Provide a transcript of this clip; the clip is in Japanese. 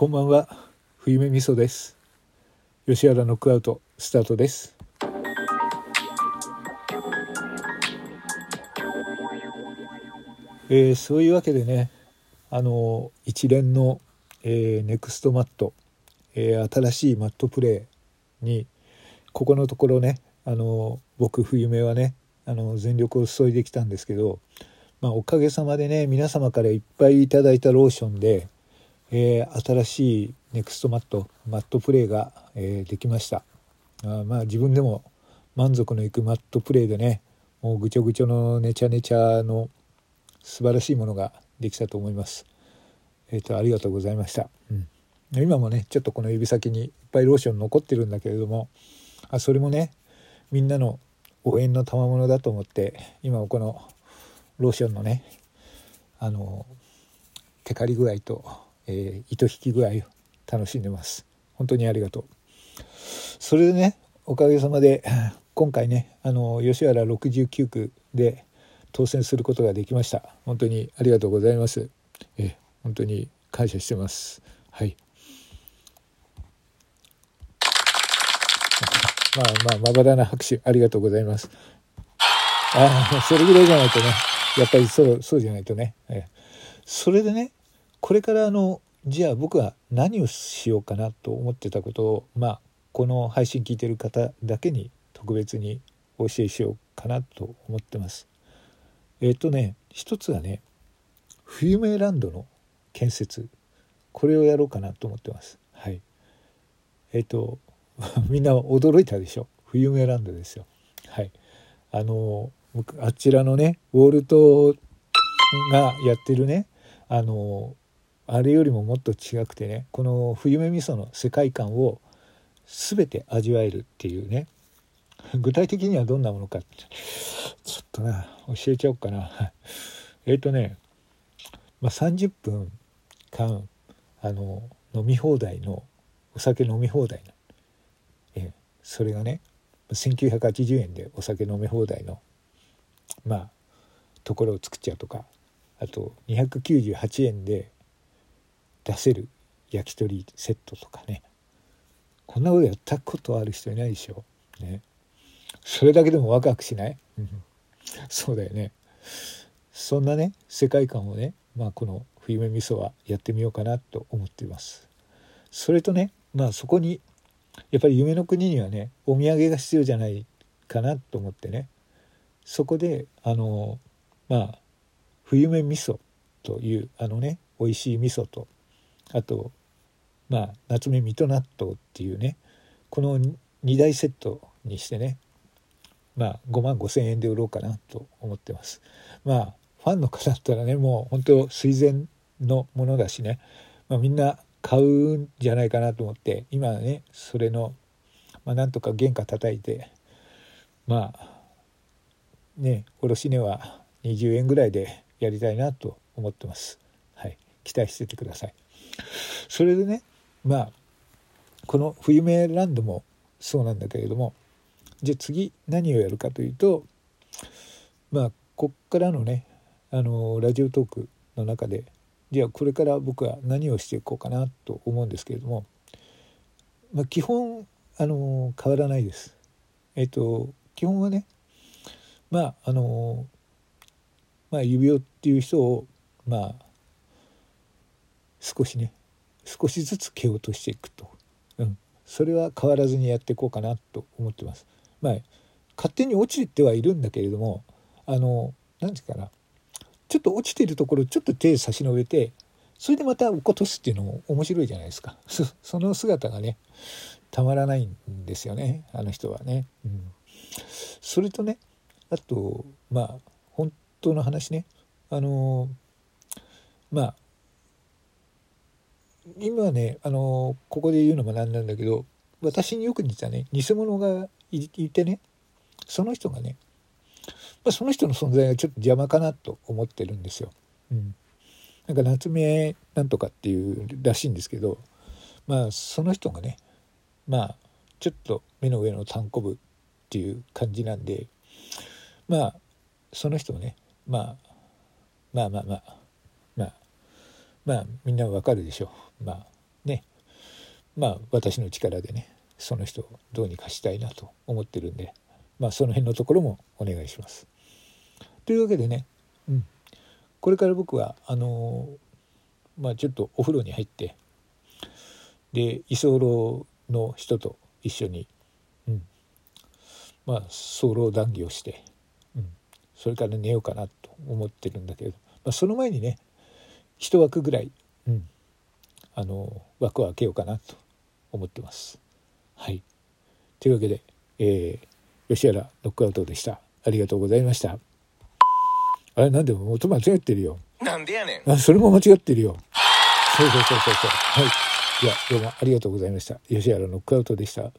こんばんは。冬目みそです。吉原ノックアウトスタートです。えー、そういうわけでねあの一連の、えー、ネクストマット、えー、新しいマットプレイにここのところねあの僕冬目はねあの全力を注いできたんですけど、まあ、おかげさまでね皆様からいっぱいいただいたローションで、えー、新しい NEXTMAT マットプレイが、えー、できました。あまあ自分でも満足のいくマットプレイでねもうぐちょぐちょのネチャネチャの素晴らしいものができたと思います。えっ、ー、とありがとうございました、うん、今もねちょっとこの指先にいっぱいローション残ってるんだけれどもあそれもねみんなの応援の賜物だと思って今このローションのねあのテカリ具合と、えー、糸引き具合を楽しんでます。本当にありがとう。それでねおかげさまで 今回ねあの吉原69区で当選することができました。本当にありがとうございます。え本当に感謝してます。はい。まあまあ、まばらな拍手ありがとうございます。ああ、それぐらいじゃないとね、やっぱりそう、そうじゃないとね。えそれでね、これからあの、じゃあ僕は何をしようかなと思ってたことを、まあ、この配信聞いてる方だけに特別にお教えしようかなと思ってます。えっ、とね、一つはね、冬メランドの建設、これをやろうかなと思ってます。はい。えっ、と、みんな驚いたでしょ？冬メランドですよはいあのあちらのねウォルトがやってるねあのあれよりももっと違くてねこの冬目味噌の世界観を全て味わえるっていうね。具体的にはどんなものかちょっとな教えちゃおうかな。えっ、とね、まあ、30分間あの飲み放題のお酒飲み放題のそれがね1980円でお酒飲み放題のまあところを作っちゃうとかあと298円で出せる焼き鳥セットとかねこんなことやったことある人いないでしょ。ね、それだけでもワクワクしない？そうだよね。そんなね世界観をね、まあ、この冬目味噌はやってみようかなと思っています。それとねまあそこにやっぱり夢の国にはねお土産が必要じゃないかなと思ってねそこであのまあ冬目味噌というあのね美味しい味噌とあとまあ夏目水戸納豆っていうねこの2大セットにしてねまあ5万5千円で売ろうかなと思ってますまあファンの方だったらねもう本当垂涎のものだしね、まあ、みんな買うんじゃないかなと思って今ねそれの、まあ、なんとか原価叩いてまあね卸値は20円ぐらいでやりたいなと思ってます。はい、期待しててください。それでねまあこの冬目ランドもそうなんだけれどもじゃあ次何をやるかというとまあこっからのねあのラジオトークの中でじゃあこれから僕は何をしていこうかなと思うんですけれども、まあ、基本あの変わらないです。えっと基本はねまああのまあ指輪っていう人をまあ少しね少しずつ蹴落としていくと、うん、それは変わらずにやっていこうかなと思ってます。まあ勝手に落ちてはいるんだけれどもあの何て言うかな。ちょっと落ちてるところちょっと手差し伸べてそれでまた落っことすっていうのも面白いじゃないですか。その姿がねたまらないんですよねあの人はね、うん、それとねあとまあ本当の話ね。あのまあ今ねあのここで言うのもなんなんだけど私によく似たね偽物がいてねその人がねまあ、その人の存在がちょっと邪魔かなと思ってるんですよ。うん、なんか夏目なんとかっていうらしいんですけどまあその人がねまあちょっと目の上のたんこぶっていう感じなんでまあその人をね、まあ、まあまあまあまあみんなわかるでしょう。まあね。まあ私の力でねその人をどうにかしたいなと思ってるんでまあその辺のところもお願いします。というわけでね、うん、これから僕はあのまあちょっとお風呂に入ってで居候の人と一緒に、うん、まあ候談義をして、うん、それから寝ようかなと思ってるんだけど、まあ、その前にね一枠ぐらい、うん、あの枠を開けようかなと思ってます。はい、というわけで、えー、吉原ノックアウトでした。ありがとうございました。あれなんでも音間違ってるよ。なんでやねん。あそれも間違ってるよ。そうそうそうそうそう。はい。いや、どうもありがとうございました。吉原ノックアウトでした。